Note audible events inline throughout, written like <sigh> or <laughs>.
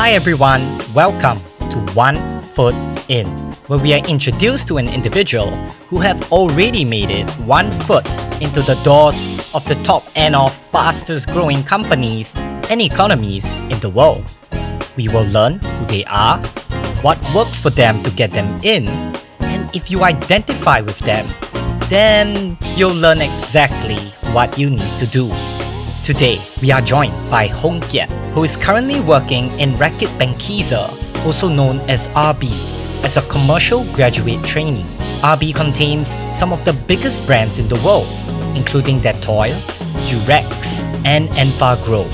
Hi everyone, welcome to One Foot In, where we are introduced to an individual who have already made it one foot into the doors of the top and of fastest growing companies and economies in the world. We will learn who they are, what works for them to get them in, and if you identify with them, then you'll learn exactly what you need to do. Today, we are joined by Hong Kiet, who is currently working in Reckitt Benckiser, also known as RB, as a commercial graduate trainee. RB contains some of the biggest brands in the world, including Dettol, Durex, and Enfagrow.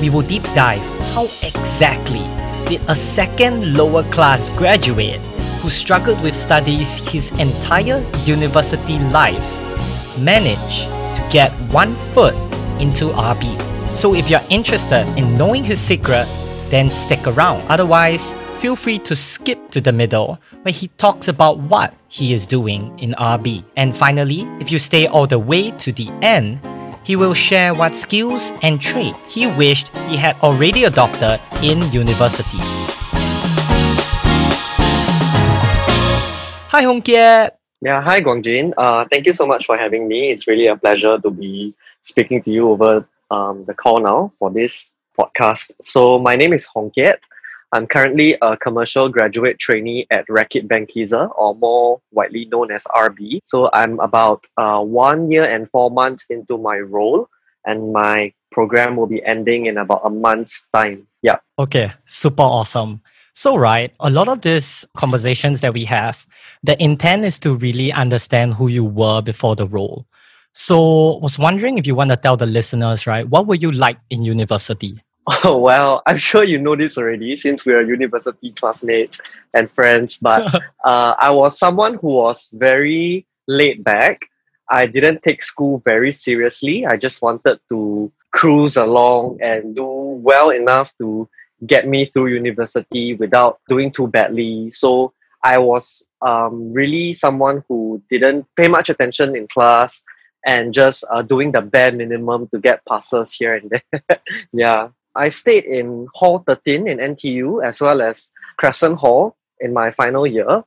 We will deep dive how exactly did a second lower class graduate who struggled with studies his entire university life manage to get one foot into RB. So if you're interested in knowing his secret, then stick around. Otherwise, feel free to skip to the middle where he talks about what he is doing in RB. And finally, if you stay all the way to the end, he will share what skills and traits he wished he had already adopted in university. Hi Hong Kiet. Yeah, hi Guangjin. Uh, thank you so much for having me. It's really a pleasure to be speaking to you over um, the call now for this podcast. So my name is Hong Kiet. I'm currently a commercial graduate trainee at Reckitt Benckiser, or more widely known as RB. So I'm about uh, one year and four months into my role, and my program will be ending in about a month's time. Yeah. Okay, super awesome. So, right, a lot of these conversations that we have, the intent is to really understand who you were before the role. So, was wondering if you want to tell the listeners, right, what were you like in university? <laughs> Oh, well, I'm sure you know this already since we are university classmates and friends, but <laughs> uh, I was someone who was very laid back. I didn't take school very seriously. I just wanted to cruise along and do well enough to get me through university without doing too badly. So I was um, really someone who didn't pay much attention in class and just uh, doing the bare minimum to get passes here and there. <laughs> yeah. I stayed in Hall 13 in NTU as well as Crescent Hall in my final year.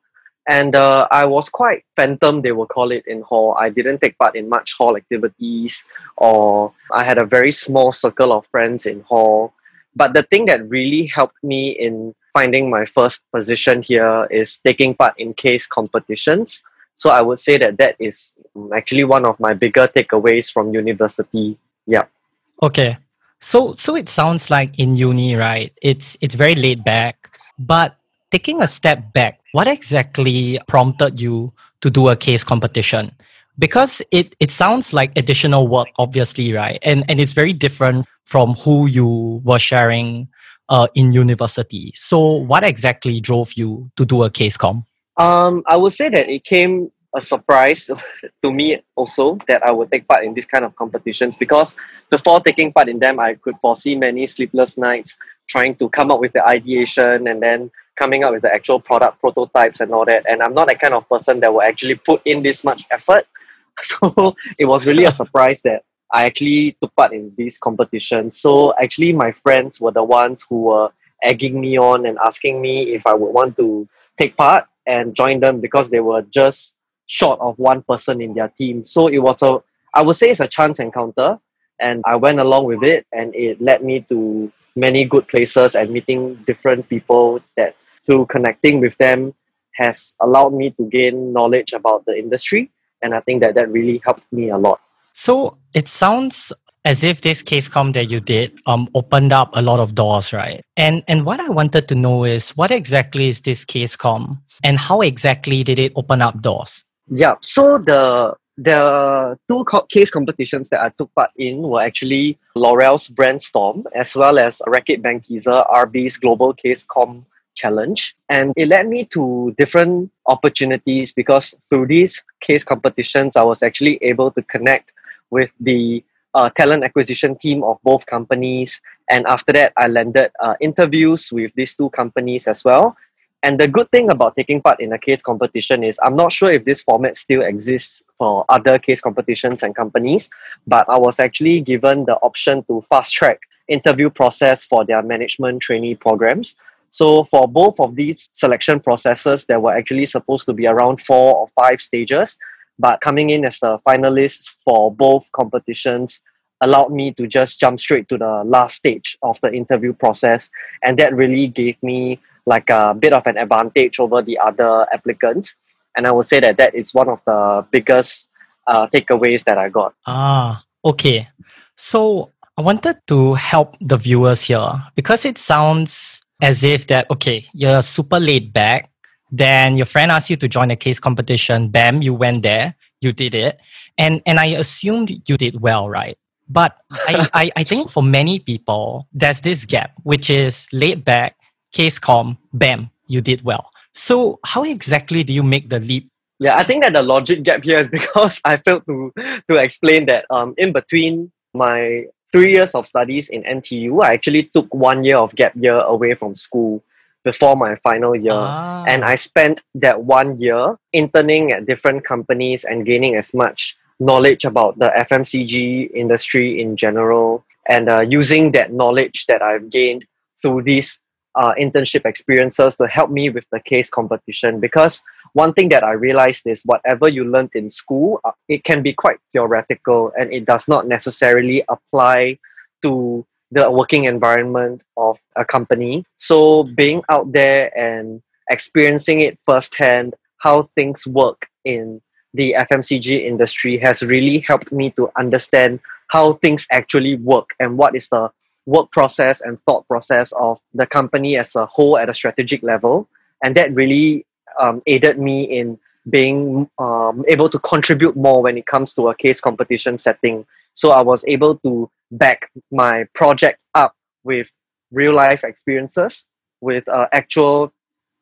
And uh, I was quite phantom, they will call it in hall. I didn't take part in much hall activities, or I had a very small circle of friends in hall. But the thing that really helped me in finding my first position here is taking part in case competitions. So I would say that that is actually one of my bigger takeaways from university. Yeah. Okay. So so it sounds like in uni, right? It's it's very laid back, but taking a step back, what exactly prompted you to do a case competition? Because it it sounds like additional work, obviously, right? And and it's very different from who you were sharing uh, in university. So, what exactly drove you to do a case com? Um, I would say that it came a surprise <laughs> to me also that I would take part in this kind of competitions because before taking part in them, I could foresee many sleepless nights trying to come up with the ideation and then coming up with the actual product prototypes and all that. And I'm not that kind of person that will actually put in this much effort. <laughs> So it was really a <laughs> surprise that I actually took part in these competitions. So actually, my friends were the ones who were egging me on and asking me if I would want to take part and join them because they were just short of one person in their team. So it was a, I would say it's a chance encounter. And I went along with it, and it led me to many good places and meeting different people that through connecting with them has allowed me to gain knowledge about the industry. And I think that that really helped me a lot. So it sounds as if this case com that you did um, opened up a lot of doors, right? And and what I wanted to know is what exactly is this case com and how exactly did it open up doors? Yeah, so the the two co- case competitions that I took part in were actually L'Oreal's Brandstorm as well as Reckitt Benckiser RB's Global Case Com challenge and it led me to different opportunities because through these case competitions i was actually able to connect with the uh, talent acquisition team of both companies. And after that, I landed uh, interviews with these two companies as well. And the good thing about taking part in a case competition is I'm not sure if this format still exists for other case competitions and companies, but I was actually given the option to fast track interview process for their management trainee programs. So for both of these selection processes, there were actually supposed to be around four or five stages, but coming in as a finalist for both competitions allowed me to just jump straight to the last stage of the interview process, and that really gave me like a bit of an advantage over the other applicants. And I would say that that is one of the biggest uh, takeaways that I got. Ah, okay. So I wanted to help the viewers here because it sounds as if that okay, you're super laid back. Then your friend asked you to join a case competition. Bam, you went there. You did it, and and I assumed you did well, right? But I, <laughs> I, I think for many people, there's this gap, which is laid back, case com, bam, you did well. So how exactly do you make the leap yeah, I think that the logic gap here is <laughs> because I failed to to explain that um, in between my three years of studies in NTU, I actually took one year of gap year away from school before my final year. Ah. And I spent that one year interning at different companies and gaining as much knowledge about the FMCG industry in general and uh, using that knowledge that I've gained through these uh, internship experiences to help me with the case competition because one thing that I realized is whatever you learned in school, uh, it can be quite theoretical and it does not necessarily apply to the working environment of a company. So being out there and experiencing it firsthand, how things work in the FMCG industry has really helped me to understand how things actually work and what is the work process and thought process of the company as a whole at a strategic level. And that really um, aided me in being um, able to contribute more when it comes to a case competition setting. So I was able to back my project up with real life experiences, with uh, actual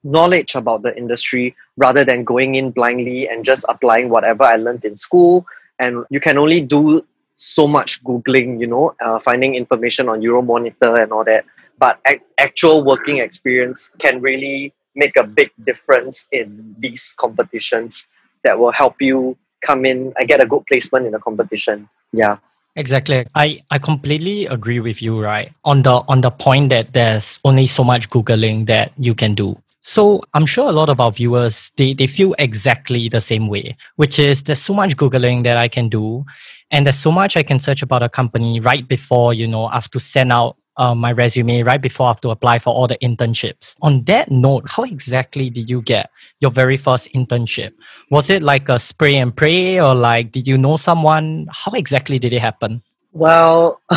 knowledge about the industry rather than going in blindly and just applying whatever I learned in school. And you can only do so much googling you know uh, finding information on euromonitor and all that. But actual working experience can really make a big difference in these competitions that will help you come in and get a good placement in the competition. Yeah Exactly. I, I completely agree with you, right? On the on the point that there's only so much Googling that you can do. So I'm sure a lot of our viewers they, they feel exactly the same way, which is there's so much Googling that I can do. And there's so much I can search about a company right before, you know, I have to send out uh, my resume, right before I have to apply for all the internships. On that note, how exactly did you get your very first internship? Was it like a spray and pray or like did you know someone? How exactly did it happen? Well, <laughs>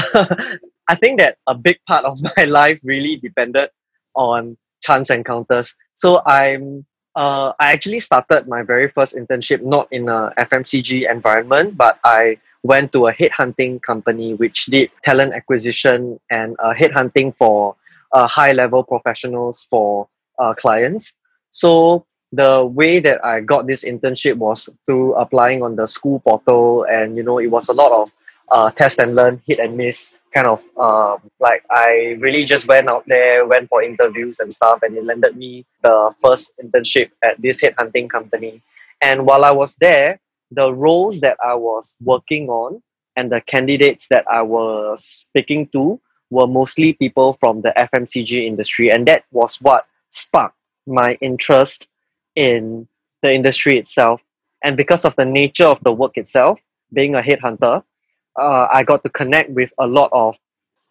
I think that a big part of <laughs> my life really depended on chance encounters. So I'm uh, I actually started my very first internship not in a FMCG environment, but I went to a headhunting company which did talent acquisition and uh, headhunting for uh, high level professionals for uh, clients. So the way that I got this internship was through applying on the school portal, and you know it was a lot of uh, test and learn, hit and miss kind of um, like I really just went out there, went for interviews and stuff, and it landed me the first internship at this headhunting company. And while I was there, the roles that I was working on and the candidates that I was speaking to were mostly people from the FMCG industry, and that was what sparked my interest in the industry itself. And because of the nature of the work itself, being a headhunter, uh, I got to connect with a lot of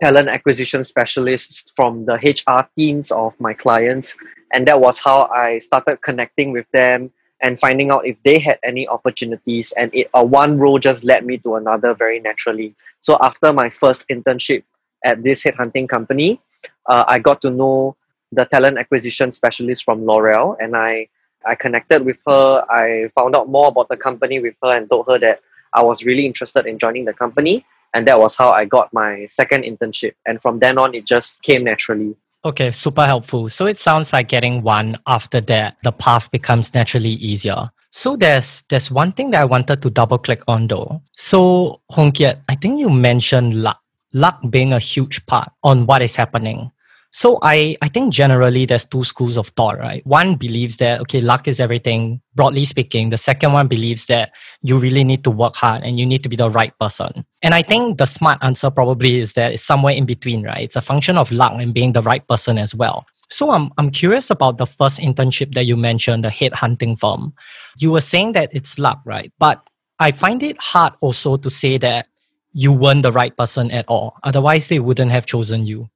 talent acquisition specialists from the HR teams of my clients. And that was how I started connecting with them and finding out if they had any opportunities. And it, uh, one role just led me to another very naturally. So after my first internship at this headhunting company, uh, I got to know the talent acquisition specialist from L'Oreal and I, I connected with her. I found out more about the company with her and told her that I was really interested in joining the company. And that was how I got my second internship. And from then on, it just came naturally. Okay, super helpful. So it sounds like getting one after that, the path becomes naturally easier. So there's there's one thing that I wanted to double click on though. So Hong Kiet, I think you mentioned luck, luck being a huge part on what is happening. So I, I think generally there's two schools of thought, right? One believes that, okay, luck is everything, broadly speaking. The second one believes that you really need to work hard and you need to be the right person. And I think the smart answer probably is that it's somewhere in between, right? It's a function of luck and being the right person as well. So I'm, I'm curious about the first internship that you mentioned, the headhunting firm. You were saying that it's luck, right? But I find it hard also to say that you weren't the right person at all. Otherwise, they wouldn't have chosen you.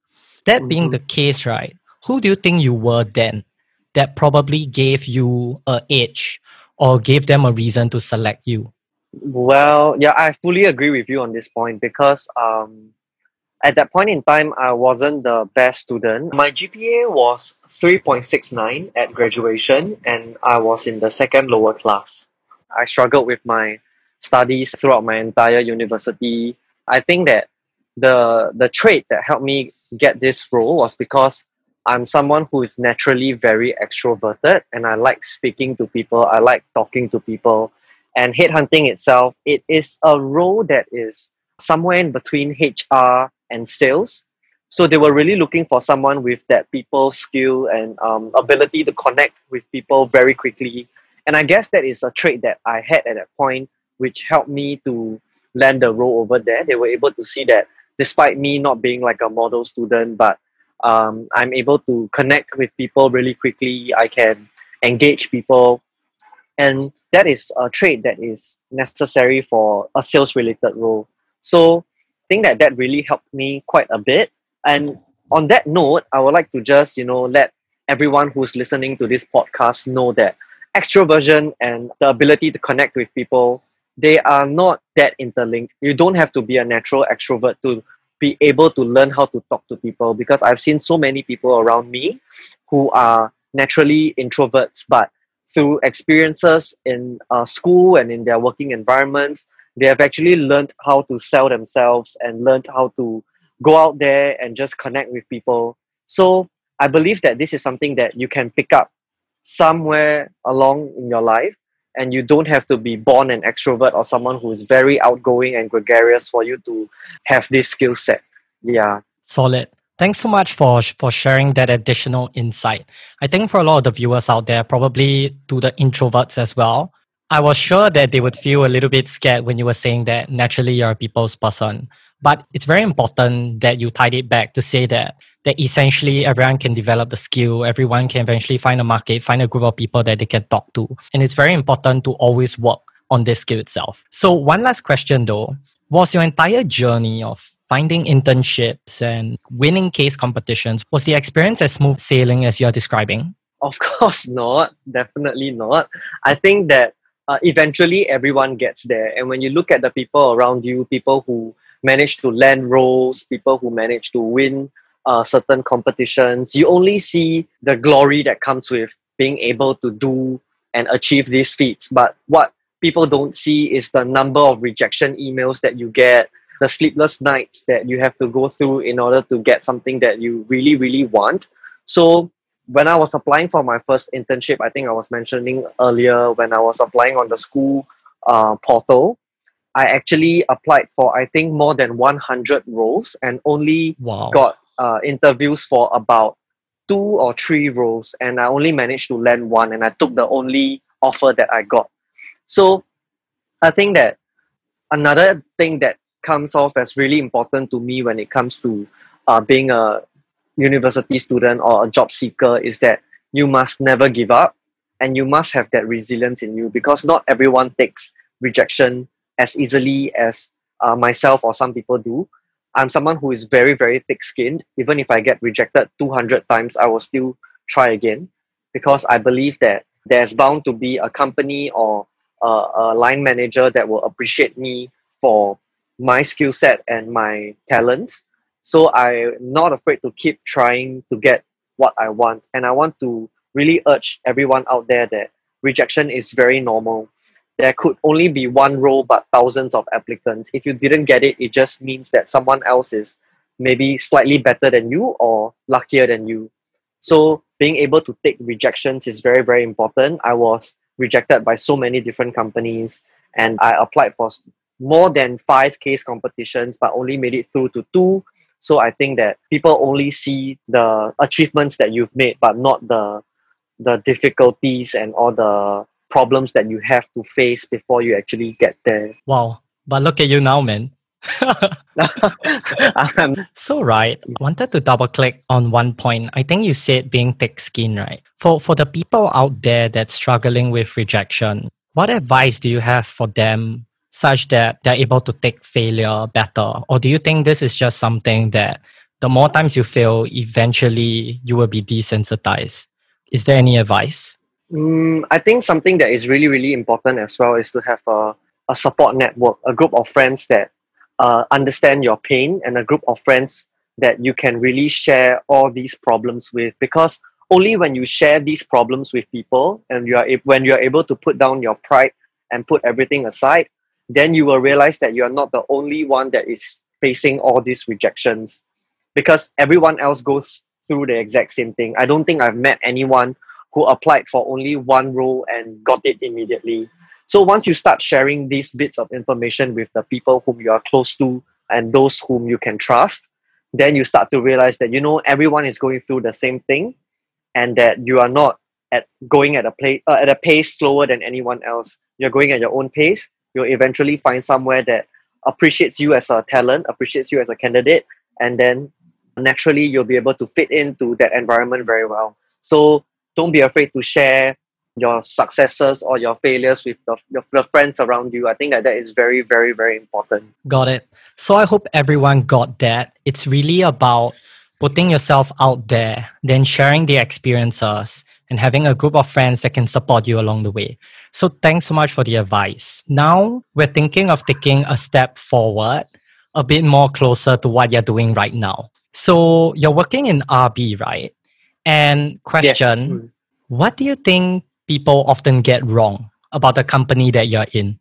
That being mm-hmm. the case, right? Who do you think you were then that probably gave you a edge or gave them a reason to select you? Well, yeah, I fully agree with you on this point because um, at that point in time, I wasn't the best student. My GPA was 3.69 at graduation, and I was in the second lower class. I struggled with my studies throughout my entire university. I think that the the trait that helped me get this role was because I'm someone who is naturally very extroverted and I like speaking to people, I like talking to people. And headhunting itself, it is a role that is somewhere in between HR and sales. So they were really looking for someone with that people skill and um, ability to connect with people very quickly. And I guess that is a trait that I had at that point, which helped me to land the role over there. They were able to see that despite me not being like a model student, but um, I'm able to connect with people really quickly. I can engage people. And that is a trait that is necessary for a sales related role. So I think that that really helped me quite a bit. And on that note, I would like to just, you know, let everyone who's listening to this podcast know that extroversion and the ability to connect with people they are not that interlinked. You don't have to be a natural extrovert to be able to learn how to talk to people because I've seen so many people around me who are naturally introverts, but through experiences in uh, school and in their working environments, they have actually learned how to sell themselves and learned how to go out there and just connect with people. So I believe that this is something that you can pick up somewhere along in your life and you don't have to be born an extrovert or someone who is very outgoing and gregarious for you to have this skill set. Yeah. Solid. Thanks so much for for sharing that additional insight. I think for a lot of the viewers out there probably to the introverts as well i was sure that they would feel a little bit scared when you were saying that naturally you're a people's person but it's very important that you tied it back to say that that essentially everyone can develop the skill, everyone can eventually find a market, find a group of people that they can talk to. And it's very important to always work on this skill itself. So, one last question though was your entire journey of finding internships and winning case competitions, was the experience as smooth sailing as you're describing? Of course not. Definitely not. I think that uh, eventually everyone gets there. And when you look at the people around you, people who manage to land roles, people who manage to win uh, certain competitions, you only see the glory that comes with being able to do and achieve these feats. But what people don't see is the number of rejection emails that you get, the sleepless nights that you have to go through in order to get something that you really, really want. So when I was applying for my first internship, I think I was mentioning earlier when I was applying on the school uh, portal, I actually applied for I think more than 100 roles and only wow. got uh, interviews for about two or three roles, and I only managed to land one, and I took the only offer that I got. So I think that another thing that comes off as really important to me when it comes to uh, being a university student or a job seeker is that you must never give up and you must have that resilience in you because not everyone takes rejection as easily as uh, myself or some people do. I'm someone who is very, very thick skinned. Even if I get rejected 200 times, I will still try again because I believe that there's bound to be a company or a, a line manager that will appreciate me for my skill set and my talents. So I'm not afraid to keep trying to get what I want. And I want to really urge everyone out there that rejection is very normal there could only be one role but thousands of applicants. If you didn't get it, it just means that someone else is maybe slightly better than you or luckier than you. So being able to take rejections is very, very important. I was rejected by so many different companies and I applied for more than five case competitions but only made it through to two So I think that people only see the achievements that you've made, but not the the difficulties and all the problems that you have to face before you actually get there. Wow. But look at you now, man. <laughs> <laughs> so right, wanted to double click on one point. I think you said being thick skin, right? For for the people out there that's struggling with rejection, what advice do you have for them such that they're able to take failure better? Or do you think this is just something that the more times you fail, eventually you will be desensitized? Is there any advice? Mm, I think something that is really, really important as well is to have a, a support network, a group of friends that uh, understand your pain, and a group of friends that you can really share all these problems with. Because only when you share these problems with people and you are when you are able to put down your pride and put everything aside, then you will realize that you are not the only one that is facing all these rejections because everyone else goes through the exact same thing. I don't think I've met anyone who applied for only one role and got it immediately. So once you start sharing these bits of information with the people whom you are close to and those whom you can trust, then you start to realize that you know everyone is going through the same thing and that you are not at going at a play, uh, at a pace slower than anyone else. You're going at your own pace. You'll eventually find somewhere that appreciates you as a talent, appreciates you as a candidate, and then naturally you'll be able to fit into that environment very well. So don't be afraid to share your successes or your failures with the, your, your friends around you. I think that that is very, very, very important. Got it. So I hope everyone got that. It's really about putting yourself out there, then sharing the experiences and having a group of friends that can support you along the way. So thanks so much for the advice. Now we're thinking of taking a step forward, a bit more closer to what you're doing right now. So you're working in RB, right? And question, yes. what do you think people often get wrong about the company that you're in?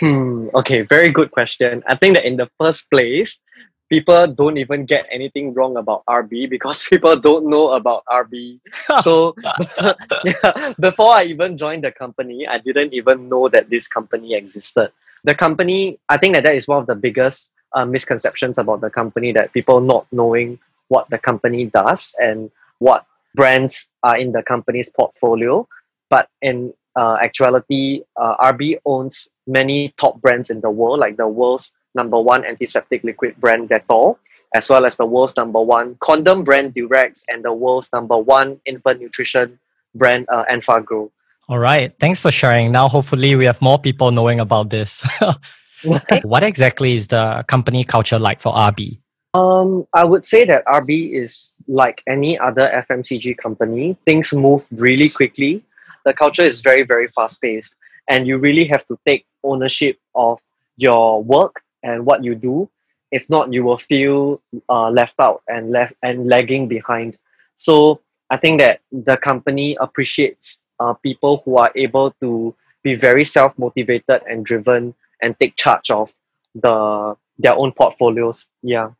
Hmm, okay, very good question. I think that in the first place, people don't even get anything wrong about RB because <laughs> people don't know about RB. so <laughs> yeah, before I even joined the company, I didn't even know that this company existed. The company, I think that that is one of the biggest uh, misconceptions about the company that people not knowing what the company does and what brands are in the company's portfolio. But in uh, actuality, uh, RB owns many top brands in the world, like the world's number one antiseptic liquid brand Dettol, as well as the world's number one condom brand Durex, and the world's number one infant nutrition brand uh, Enfagrow. All right, thanks for sharing. Now, hopefully, we have more people knowing about this. <laughs> what exactly is the company culture like for RB? Um, I would say that RB is like any other FMCG company. Things move really quickly. The culture is very, very fast paced, and you really have to take ownership of your work and what you do. If not, you will feel uh, left out and left and lagging behind. So I think that the company appreciates uh, people who are able to be very self motivated and driven and take charge of the their own portfolios. Yeah.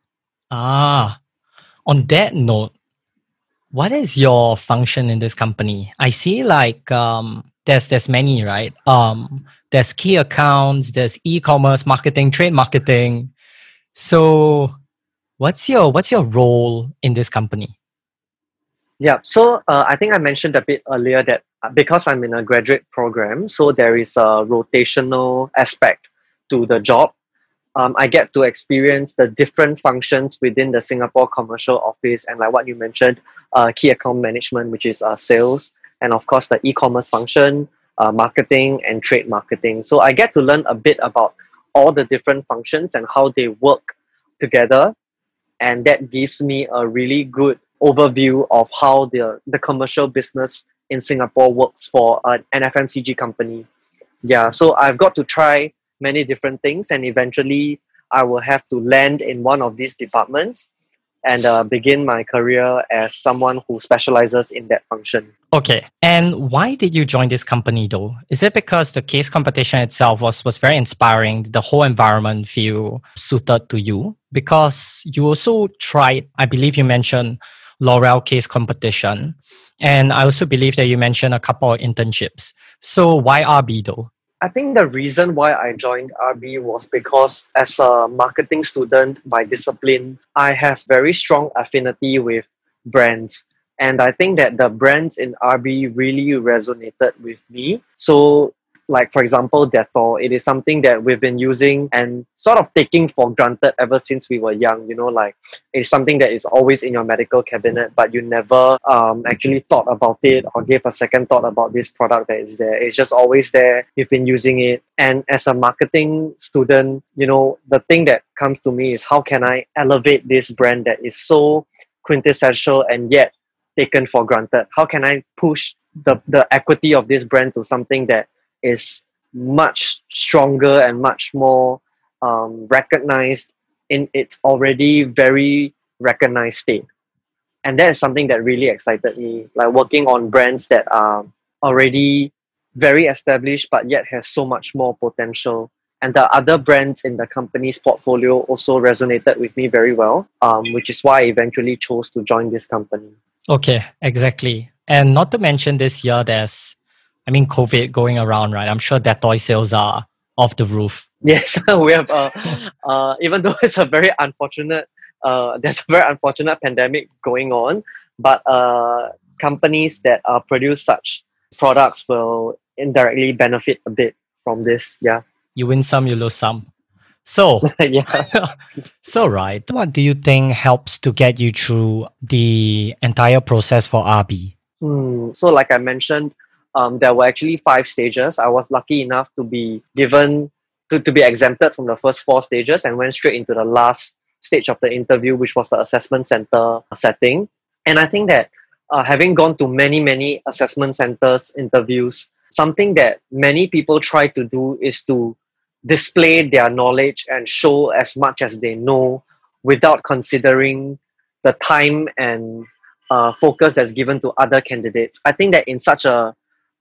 Ah, on that note, what is your function in this company? I see like um, there's there's many right. Um, there's key accounts, there's e-commerce marketing, trade marketing. So, what's your what's your role in this company? Yeah, so uh, I think I mentioned a bit earlier that uh, because I'm in a graduate program, so there is a rotational aspect to the job. Um, I get to experience the different functions within the Singapore commercial office, and like what you mentioned, uh, key account management, which is uh, sales, and of course the e-commerce function, uh, marketing, and trade marketing. So I get to learn a bit about all the different functions and how they work together, and that gives me a really good overview of how the, the commercial business in Singapore works for an, an FMCG company. Yeah, so I've got to try many different things, and eventually I will have to land in one of these departments and uh, begin my career as someone who specializes in that function. Okay. And why did you join this company though? Is it because the case competition itself was, was very inspiring? The whole environment feel suited to you? Because you also tried, I believe you mentioned L'Oreal case competition. And I also believe that you mentioned a couple of internships. So why RB though? I think the reason why I joined RB was because as a marketing student by discipline, I have very strong affinity with brands. And I think that the brands in RB really resonated with me. So like for example dettol it is something that we've been using and sort of taking for granted ever since we were young you know like it's something that is always in your medical cabinet but you never um, actually thought about it or gave a second thought about this product that is there. It's just always there. You've been using it. And as a marketing student you know the thing that comes to me is how can i elevate this brand that is so quintessential and yet taken for granted? How can i push the, the equity of this brand to something that is much stronger and much more um, recognized in its already very recognized state. And that is something that really excited me, like working on brands that are already very established but yet has so much more potential. And the other brands in the company's portfolio also resonated with me very well, um, which is why I eventually chose to join this company. Okay, exactly. And not to mention this year, there's I mean, COVID going around, right? I'm sure that toy sales are off the roof. Yes, <laughs> we have. Uh, uh, even though <laughs> it's a very unfortunate, uh, there's a very unfortunate pandemic going on, but uh, companies that uh, produce such products will indirectly benefit a bit from this. Yeah. You win some, you lose some. So, <laughs> yeah. so right. What do you think helps to get you through the entire process for RB? Hmm. So, like I mentioned, um, there were actually five stages. I was lucky enough to be given to, to be exempted from the first four stages and went straight into the last stage of the interview, which was the assessment center setting. And I think that uh, having gone to many, many assessment centers interviews, something that many people try to do is to display their knowledge and show as much as they know without considering the time and uh, focus that's given to other candidates. I think that in such a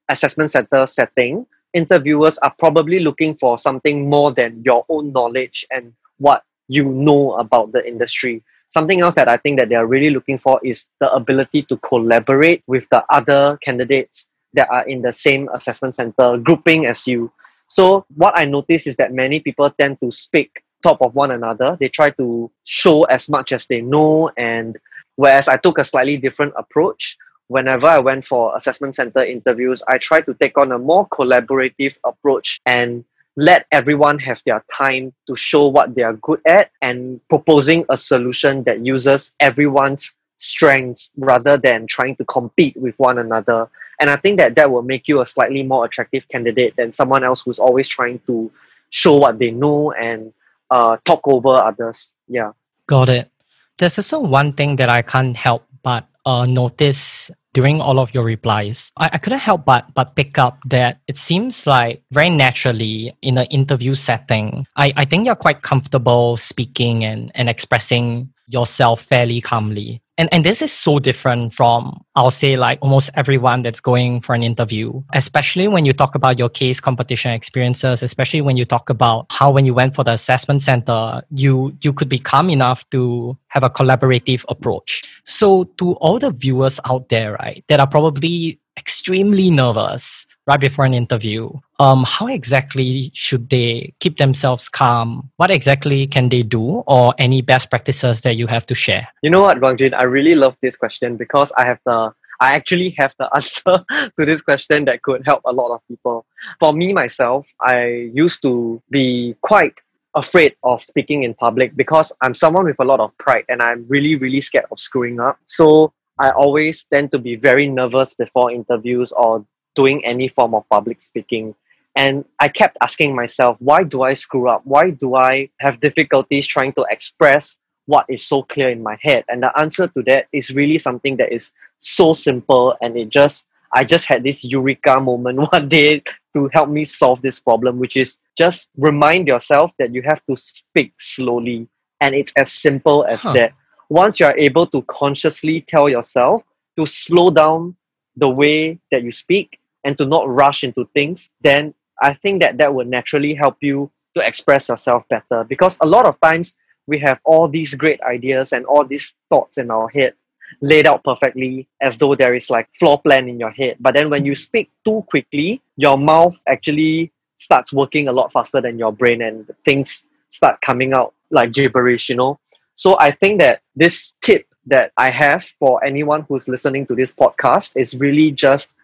assessment center setting, interviewers are probably looking for something more than your own knowledge and what you know about the industry. Something else that I think that they are really looking for is the ability to collaborate with the other candidates that are in the same assessment center grouping as you. So what I notice is that many people tend to speak top of one another. They try to show as much as they know and whereas I took a slightly different approach whenever I went for assessment center interviews, I try to take on a more collaborative approach and let everyone have their time to show what they are good at and proposing a solution that uses everyone's strengths rather than trying to compete with one another. And I think that that will make you a slightly more attractive candidate than someone else who's always trying to show what they know and uh, talk over others. Yeah. Got it. There's also one thing that I can't help but uh, notice during all of your replies, I, I couldn't help but but pick up that it seems like very naturally in an interview setting, I, I think you're quite comfortable speaking and, and expressing yourself fairly calmly. And, and this is so different from, I'll say, like almost everyone that's going for an interview, especially when you talk about your case competition experiences, especially when you talk about how when you went for the assessment center, you, you could be calm enough to have a collaborative approach. So to all the viewers out there, right, that are probably extremely nervous right before an interview, um, how exactly should they keep themselves calm? What exactly can they do, or any best practices that you have to share? You know what, Guangjin, I really love this question because I have the I actually have the <laughs> answer to this question that could help a lot of people. For me myself, I used to be quite afraid of speaking in public because I'm someone with a lot of pride and I'm really, really scared of screwing up. So I always tend to be very nervous before interviews or doing any form of public speaking. And I kept asking myself, why do I screw up? Why do I have difficulties trying to express what is so clear in my head? And the answer to that is really something that is so simple and it just I just had this eureka moment <laughs> one day to help me solve this problem, which is just remind yourself that you have to speak slowly. And it's as simple as huh. that once you're able to consciously tell yourself to slow down the way that you speak and to not rush into things, then I think that that would naturally help you to express yourself better. Because a lot of times we have all these great ideas and all these thoughts in our head laid out perfectly as though there is like floor plan in your head. But then when you speak too quickly, your mouth actually starts working a lot faster than your brain and things start coming out like gibberish, you know. So I think that this tip that I have for anyone who's listening to this podcast is really just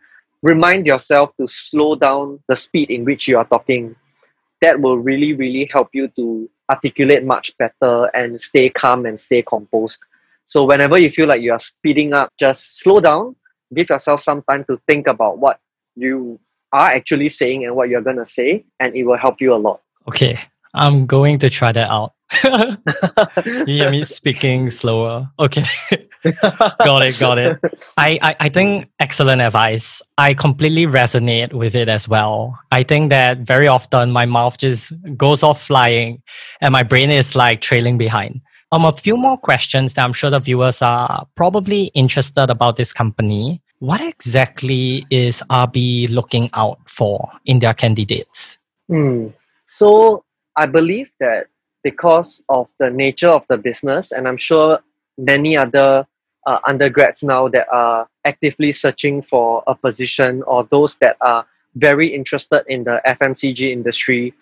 remind yourself to slow down the speed in which you are talking. That will really, really help you to articulate much better and stay calm and stay composed. So whenever you feel like you are speeding up, just slow down, give yourself some time to think about what you are actually saying and what you're going to say, and it will help you a lot. Okay, I'm going to try that out. Me speaking slower? Okay. <laughs> got it, got it. I, I, I think excellent advice. I completely resonate with it as well. I think that very often my mouth just goes off flying and my brain is like trailing behind. Um, a few more questions that I'm sure the viewers are probably interested about this company. What exactly is RB looking out for in their candidates? Hmm. So I believe that because of the nature of the business, and I'm sure many other uh, undergrads now that are actively searching for a position or those that are very interested in the FMCG industry,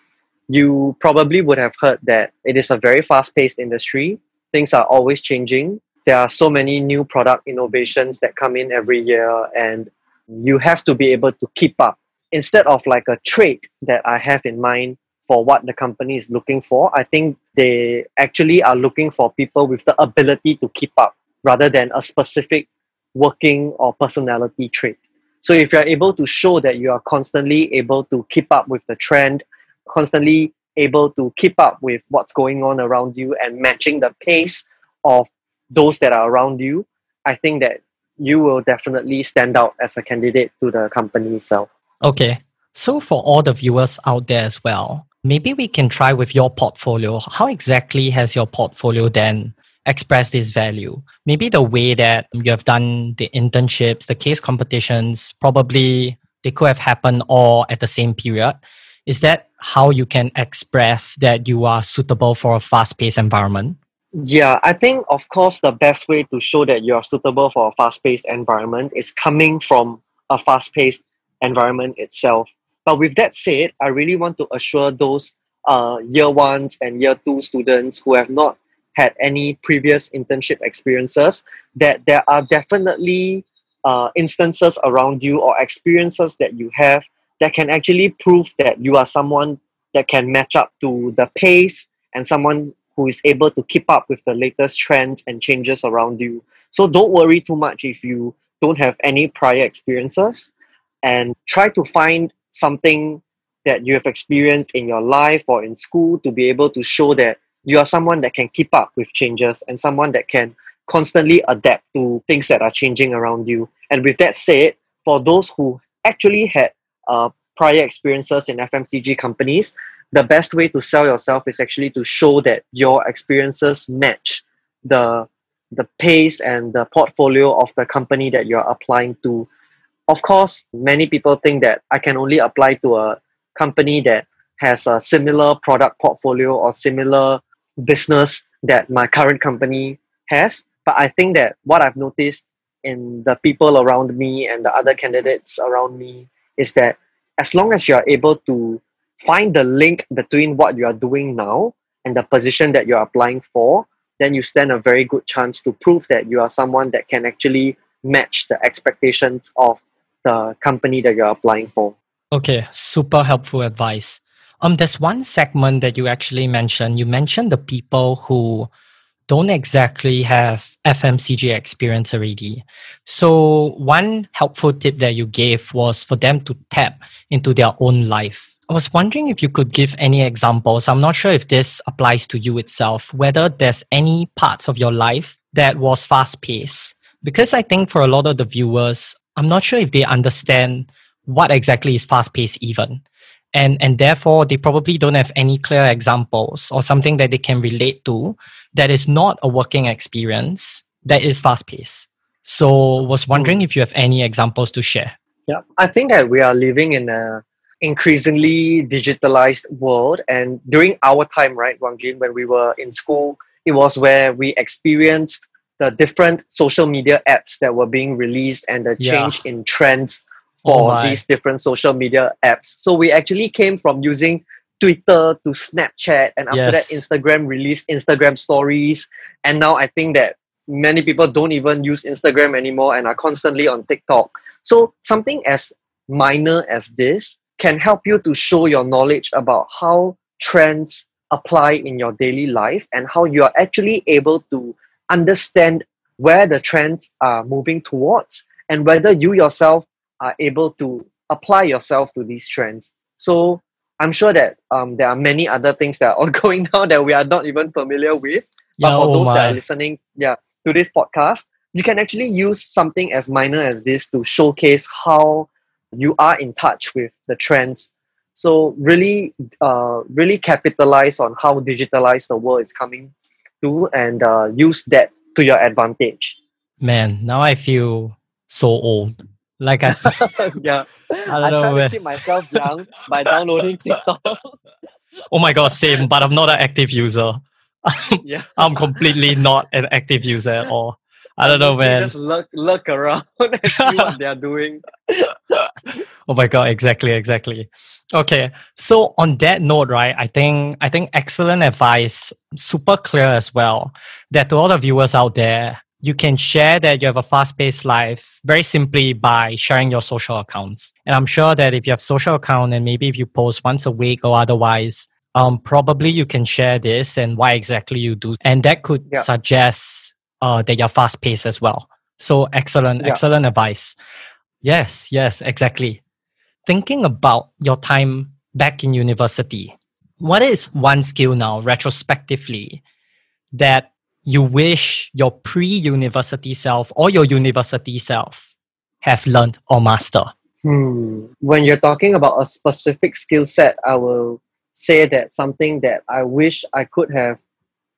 you probably would have heard that it is a very fast paced industry. Things are always changing. There are so many new product innovations that come in every year, and you have to be able to keep up. Instead of like a trait that I have in mind for what the company is looking for, I think they actually are looking for people with the ability to keep up rather than a specific working or personality trait. So if you're able to show that you are constantly able to keep up with the trend, constantly able to keep up with what's going on around you and matching the pace of those that are around you, I think that you will definitely stand out as a candidate to the company itself. Okay. So for all the viewers out there as well, maybe we can try with your portfolio. How exactly has your portfolio then express this value. Maybe the way that you have done the internships, the case competitions, probably they could have happened all at the same period. Is that how you can express that you are suitable for a fast paced environment? Yeah, I think, of course, the best way to show that you are suitable for a fast paced environment is coming from a fast paced environment itself. But with that said, I really want to assure those uh, year ones and year two students who have not had any previous internship experiences, that there are definitely uh, instances around you or experiences that you have that can actually prove that you are someone that can match up to the pace and someone who is able to keep up with the latest trends and changes around you. So don't worry too much if you don't have any prior experiences and try to find something that you have experienced in your life or in school to be able to show that you are someone that can keep up with changes and someone that can constantly adapt to things that are changing around you. And with that said, for those who actually had uh, prior experiences in FMCG companies, the best way to sell yourself is actually to show that your experiences match the the pace and the portfolio of the company that you're applying to. Of course, many people think that I can only apply to a company that has a similar product portfolio or similar business that my current company has. But I think that what I've noticed in the people around me and the other candidates around me is that as long as you are able to find the link between what you are doing now and the position that you're applying for, then you stand a very good chance to prove that you are someone that can actually match the expectations of the company that you're applying for. Okay, super helpful advice. Um, there's one segment that you actually mentioned. You mentioned the people who don't exactly have FMCG experience already. So one helpful tip that you gave was for them to tap into their own life. I was wondering if you could give any examples. I'm not sure if this applies to you itself, whether there's any parts of your life that was fast paced. Because I think for a lot of the viewers, I'm not sure if they understand what exactly is fast paced even. And and therefore they probably don't have any clear examples or something that they can relate to that is not a working experience that is fast paced. So was wondering hmm. if you have any examples to share. Yeah i think that we are living in a increasingly digitalized world. And during our time right wang jin when we were in school it was where we experienced the different social media apps that were being released and the change yeah. in trends oh for my. these different social media apps. So we actually came from using Twitter to Snapchat, and after Yes. that, Instagram released Instagram stories. And now I think that many people don't even use Instagram anymore and are constantly on TikTok. So something as minor as this can help you to show your knowledge about how trends apply in your daily life and how you are actually able to understand where the trends are moving towards and whether you yourself are able to apply yourself to these trends. So I'm sure that um, there are many other things that are <laughs> ongoing now that we are not even familiar with. But Yeah, for oh those that are listening, yeah, to this podcast, you can actually use something as minor as this to showcase how you are in touch with the trends. So really, uh, really capitalize on how digitalized the world is coming to, and uh, use that to your advantage. Man, now I feel so old. Like I, <laughs> <laughs> yeah, I I don't know. try to keep myself young by downloading TikTok. <laughs> Oh my god, same. But I'm not an active user. yeah, I'm completely not an active user at all. I don't know, mostly man. Just look, look around and see what they are doing. Oh my god, exactly, exactly. Okay, so on that note, right? I think I think excellent advice, super clear as well. That to all the viewers out there, you can share that you have a fast-paced life very simply by sharing your social accounts. And I'm sure that if you have social account and maybe if you post once a week or otherwise, um, probably you can share this and why exactly you do, and that could Yeah. suggest uh, that you're fast-paced as well. So excellent, Yeah. excellent advice. Yes, yes, exactly thinking about your time back in university, what is one skill now, retrospectively, that you wish your pre university self or your university self have learned or master? Hmm. When you're talking about a specific skill set, I will say that something that I wish I could have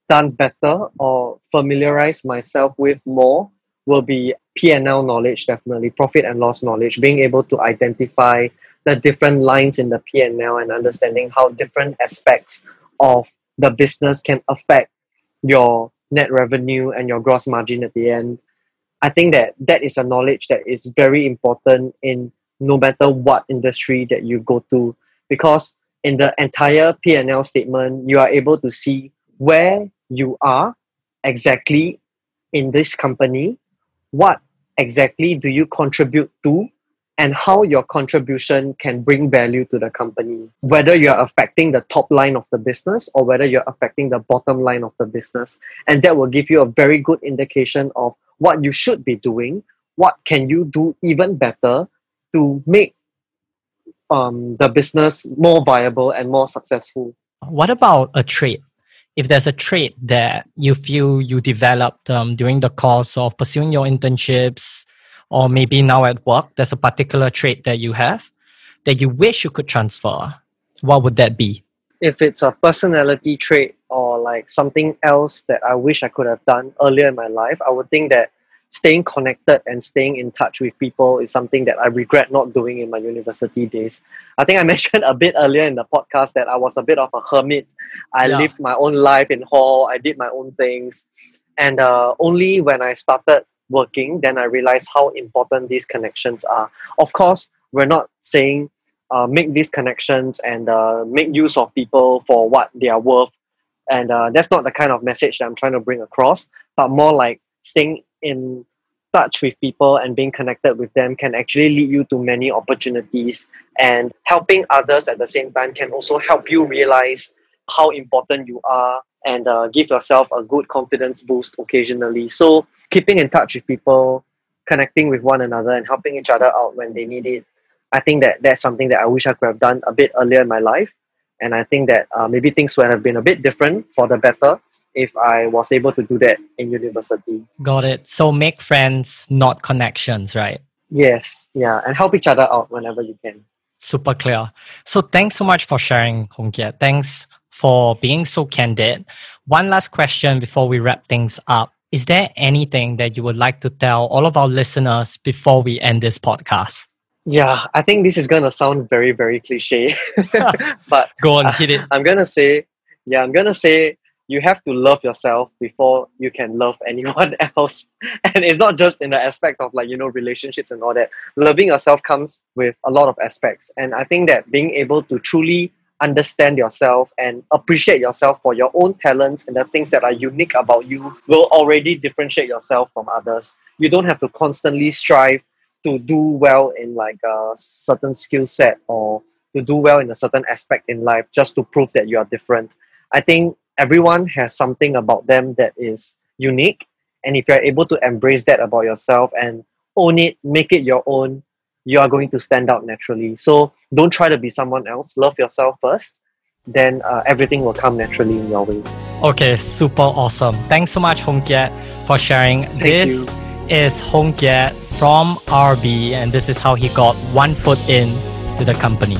done better or familiarize myself with more will be P&L knowledge, definitely profit and loss knowledge, being able to identify the different lines in the P&L and understanding how different aspects of the business can affect your net revenue and your gross margin at the end. I think that that is a knowledge that is very important in no matter what industry that you go to because in the entire P&L statement you are able to see where you are exactly in this company what exactly do you contribute to and how your contribution can bring value to the company? Whether you're affecting the top line of the business or whether you're affecting the bottom line of the business. And that will give you a very good indication of what you should be doing what can you do even better to make um, the business more viable and more successful. What about a trait? If there's a trait that you feel you developed um, during the course of pursuing your internships, or maybe now at work, there's a particular trait that you have that you wish you could transfer, what would that be? if it's a personality trait or like something else that I wish I could have done earlier in my life, I would think that staying connected and staying in touch with people is something that I regret not doing in my university days. I think I <laughs> mentioned a bit earlier in the podcast that I was a bit of a hermit. I Yeah. lived my own life in hall, I did my own things. And uh, only when I started working, then I realized how important these connections are. Of course, we're not saying uh, make these connections and uh, make use of people for what they are worth. And uh, that's not the kind of message that I'm trying to bring across, but more like staying in touch with people and being connected with them can actually lead you to many opportunities. And helping others at the same time can also help you realize how important you are and uh, give yourself a good confidence boost occasionally. So, keeping in touch with people, connecting with one another, and helping each other out when they need it I think that that's something that I wish I could have done a bit earlier in my life. And I think that uh, maybe things would have been a bit different for the better if I was able to do that in university. Got it. So make friends, not connections, right? Yes, yeah, and help each other out whenever you can. Super clear. So thanks so much for sharing, Hong Kiat. Thanks for being so candid. One last question before we wrap things up. Is there anything that you would like to tell all of our listeners before we end this podcast? Yeah, I think this is gonna sound very, very cliche, <laughs> <laughs> but Go on, hit it. <laughs> I'm gonna say, yeah, I'm gonna say, you have to love yourself before you can love <laughs> anyone else. And it's not just in the aspect of like, you know, relationships and all that. Loving yourself comes with a lot of aspects. And I think that being able to truly understand yourself and appreciate yourself for your own talents and the things that are unique about you will already differentiate yourself from others. You don't have to constantly strive to do well in like a certain skill set or to do well in a certain aspect in life just to prove that you are different. I think everyone has something about them that is unique. And if you're able to embrace that about yourself and own it, make it your own, you are going to stand out naturally. So don't try to be someone else. Love yourself first. Then uh, everything will come naturally in your way. Okay, super awesome. Thanks so much, Hong Kiat, for sharing. Thank this you. is Hong Kiat from RB, and this is how he got one foot in to the company.